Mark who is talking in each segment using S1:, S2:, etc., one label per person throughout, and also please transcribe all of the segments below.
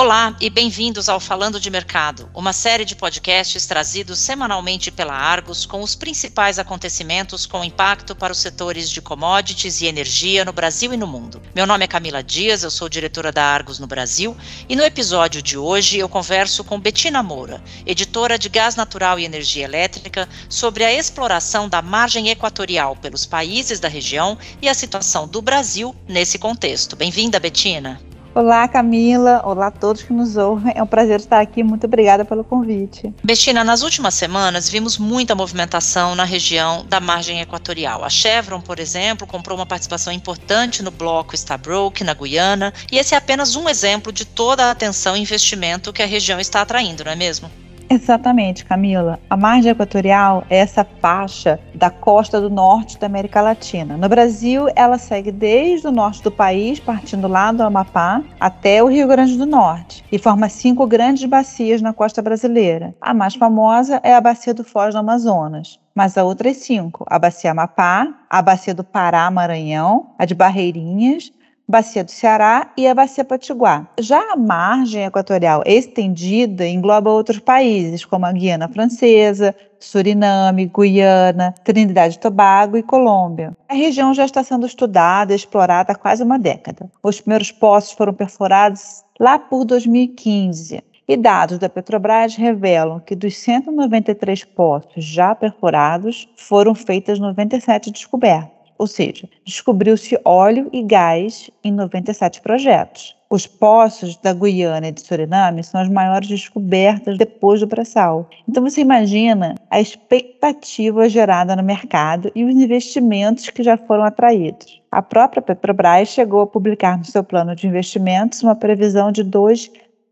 S1: Olá e bem-vindos ao Falando de Mercado, uma série de podcasts trazidos semanalmente pela Argos com os principais acontecimentos com impacto para os setores de commodities e energia no Brasil e no mundo. Meu nome é Camila Dias, eu sou diretora da Argos no Brasil e no episódio de hoje eu converso com Betina Moura, editora de Gás Natural e Energia Elétrica, sobre a exploração da margem equatorial pelos países da região e a situação do Brasil nesse contexto. Bem-vinda, Betina.
S2: Olá, Camila. Olá a todos que nos ouvem. É um prazer estar aqui. Muito obrigada pelo convite.
S1: Bestina, nas últimas semanas vimos muita movimentação na região da margem equatorial. A Chevron, por exemplo, comprou uma participação importante no bloco Stabroek, na Guiana, e esse é apenas um exemplo de toda a atenção e investimento que a região está atraindo, não é mesmo?
S2: Exatamente, Camila. A margem equatorial é essa faixa da costa do norte da América Latina. No Brasil, ela segue desde o norte do país, partindo lá do Amapá, até o Rio Grande do Norte, e forma cinco grandes bacias na costa brasileira. A mais famosa é a Bacia do Foz do Amazonas mas as outras cinco: a Bacia Amapá, a Bacia do Pará, Maranhão, a de Barreirinhas, Bacia do Ceará e a Bacia Potiguar. Já a margem equatorial estendida engloba outros países, como a Guiana Francesa, Suriname, Guiana, Trinidade e Tobago e Colômbia. A região já está sendo estudada e explorada há quase uma década. Os primeiros poços foram perfurados lá por 2015. E dados da Petrobras revelam que dos 193 poços já perfurados, foram feitas 97 descobertas ou seja, descobriu-se óleo e gás em 97 projetos. Os poços da Guiana e de Suriname são as maiores descobertas depois do pré-sal. Então você imagina a expectativa gerada no mercado e os investimentos que já foram atraídos. A própria Petrobras chegou a publicar no seu plano de investimentos uma previsão de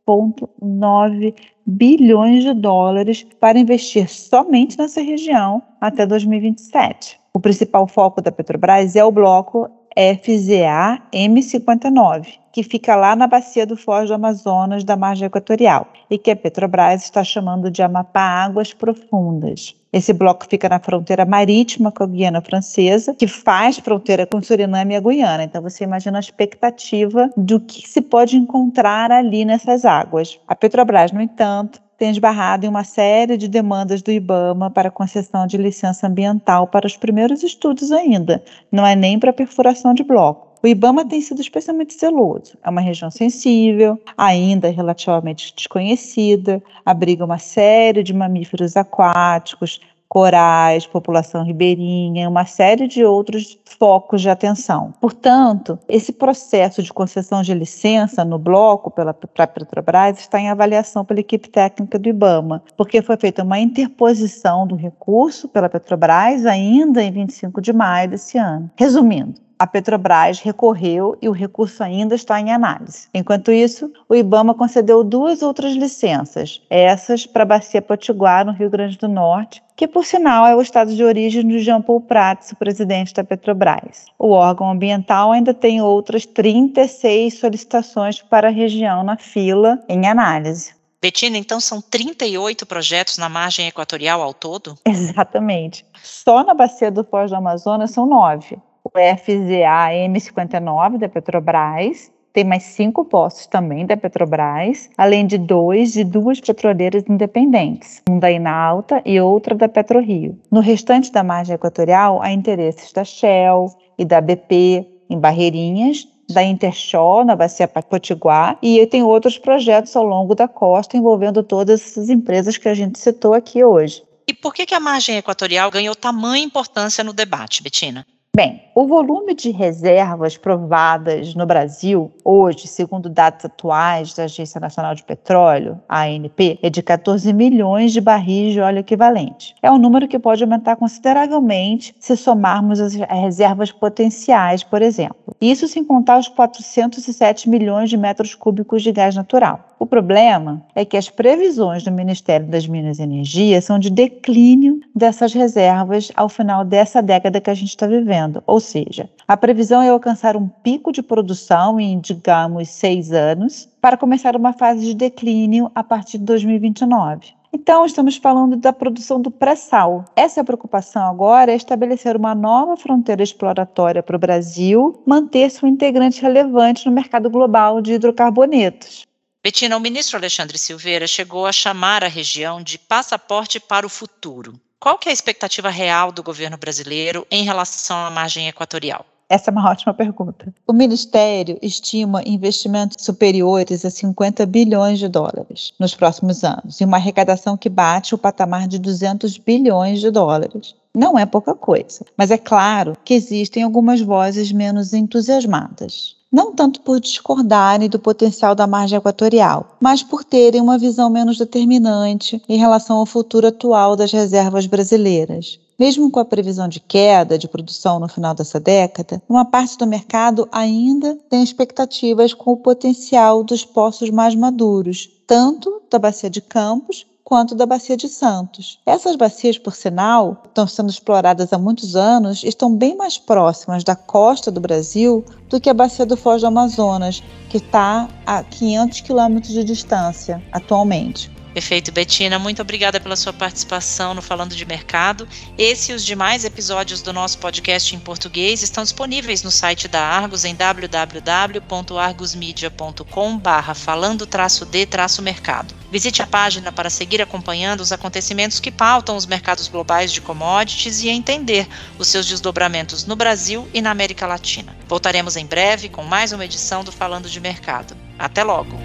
S2: 2,9 bilhões de dólares para investir somente nessa região até 2027. O principal foco da Petrobras é o bloco FZA M59, que fica lá na bacia do Foz do Amazonas da margem equatorial e que a Petrobras está chamando de Amapá Águas Profundas. Esse bloco fica na fronteira marítima com a Guiana Francesa, que faz fronteira com Suriname e a Guiana. Então você imagina a expectativa do que se pode encontrar ali nessas águas. A Petrobras, no entanto, tem esbarrado em uma série de demandas do IBAMA para concessão de licença ambiental para os primeiros estudos ainda, não é nem para perfuração de bloco. O IBAMA tem sido especialmente zeloso. É uma região sensível, ainda relativamente desconhecida, abriga uma série de mamíferos aquáticos, corais, população ribeirinha, uma série de outros focos de atenção. Portanto, esse processo de concessão de licença no bloco pela Petrobras está em avaliação pela equipe técnica do IBAMA, porque foi feita uma interposição do recurso pela Petrobras ainda em 25 de maio desse ano. Resumindo, a Petrobras recorreu e o recurso ainda está em análise. Enquanto isso, o IBAMA concedeu duas outras licenças, essas para a Bacia Potiguar, no Rio Grande do Norte, que por sinal é o estado de origem de Jean Paul Prats, o presidente da Petrobras. O órgão ambiental ainda tem outras 36 solicitações para a região na fila em análise.
S1: Betina, então são 38 projetos na margem equatorial ao todo?
S2: Exatamente. Só na bacia do Foz do Amazonas são nove FZA M59 da Petrobras, tem mais cinco postos também da Petrobras, além de dois de duas petroleiras independentes, um da Inalta e outra da PetroRio. No restante da margem equatorial, há interesses da Shell e da BP em Barreirinhas, da Intershore, na Bacia Potiguar, e tem outros projetos ao longo da costa envolvendo todas essas empresas que a gente citou aqui hoje.
S1: E por que, que a margem equatorial ganhou tamanha importância no debate, Betina?
S2: Bem, o volume de reservas provadas no Brasil, hoje, segundo dados atuais da Agência Nacional de Petróleo, ANP, é de 14 milhões de barris de óleo equivalente. É um número que pode aumentar consideravelmente se somarmos as reservas potenciais, por exemplo. Isso sem contar os 407 milhões de metros cúbicos de gás natural. O problema é que as previsões do Ministério das Minas e Energia são de declínio dessas reservas ao final dessa década que a gente está vivendo. Ou seja, a previsão é alcançar um pico de produção em, digamos, seis anos, para começar uma fase de declínio a partir de 2029. Então, estamos falando da produção do pré-sal. Essa preocupação agora é estabelecer uma nova fronteira exploratória para o Brasil, manter-se um integrante relevante no mercado global de hidrocarbonetos.
S1: Betina, o ministro Alexandre Silveira chegou a chamar a região de passaporte para o futuro. Qual que é a expectativa real do governo brasileiro em relação à margem equatorial?
S2: Essa é uma ótima pergunta. O Ministério estima investimentos superiores a 50 bilhões de dólares nos próximos anos e uma arrecadação que bate o patamar de 200 bilhões de dólares. Não é pouca coisa, mas é claro que existem algumas vozes menos entusiasmadas não tanto por discordarem do potencial da margem equatorial, mas por terem uma visão menos determinante em relação ao futuro atual das reservas brasileiras. Mesmo com a previsão de queda de produção no final dessa década, uma parte do mercado ainda tem expectativas com o potencial dos poços mais maduros, tanto da Bacia de Campos quanto da Bacia de Santos. Essas bacias, por sinal, estão sendo exploradas há muitos anos estão bem mais próximas da costa do Brasil do que a Bacia do Foz do Amazonas, que está a 500 quilômetros de distância atualmente.
S1: Perfeito, Betina. Muito obrigada pela sua participação no Falando de Mercado. Esse e os demais episódios do nosso podcast em português estão disponíveis no site da Argos em www.argosmedia.com barra falando-d-mercado. Visite a página para seguir acompanhando os acontecimentos que pautam os mercados globais de commodities e entender os seus desdobramentos no Brasil e na América Latina. Voltaremos em breve com mais uma edição do Falando de Mercado. Até logo!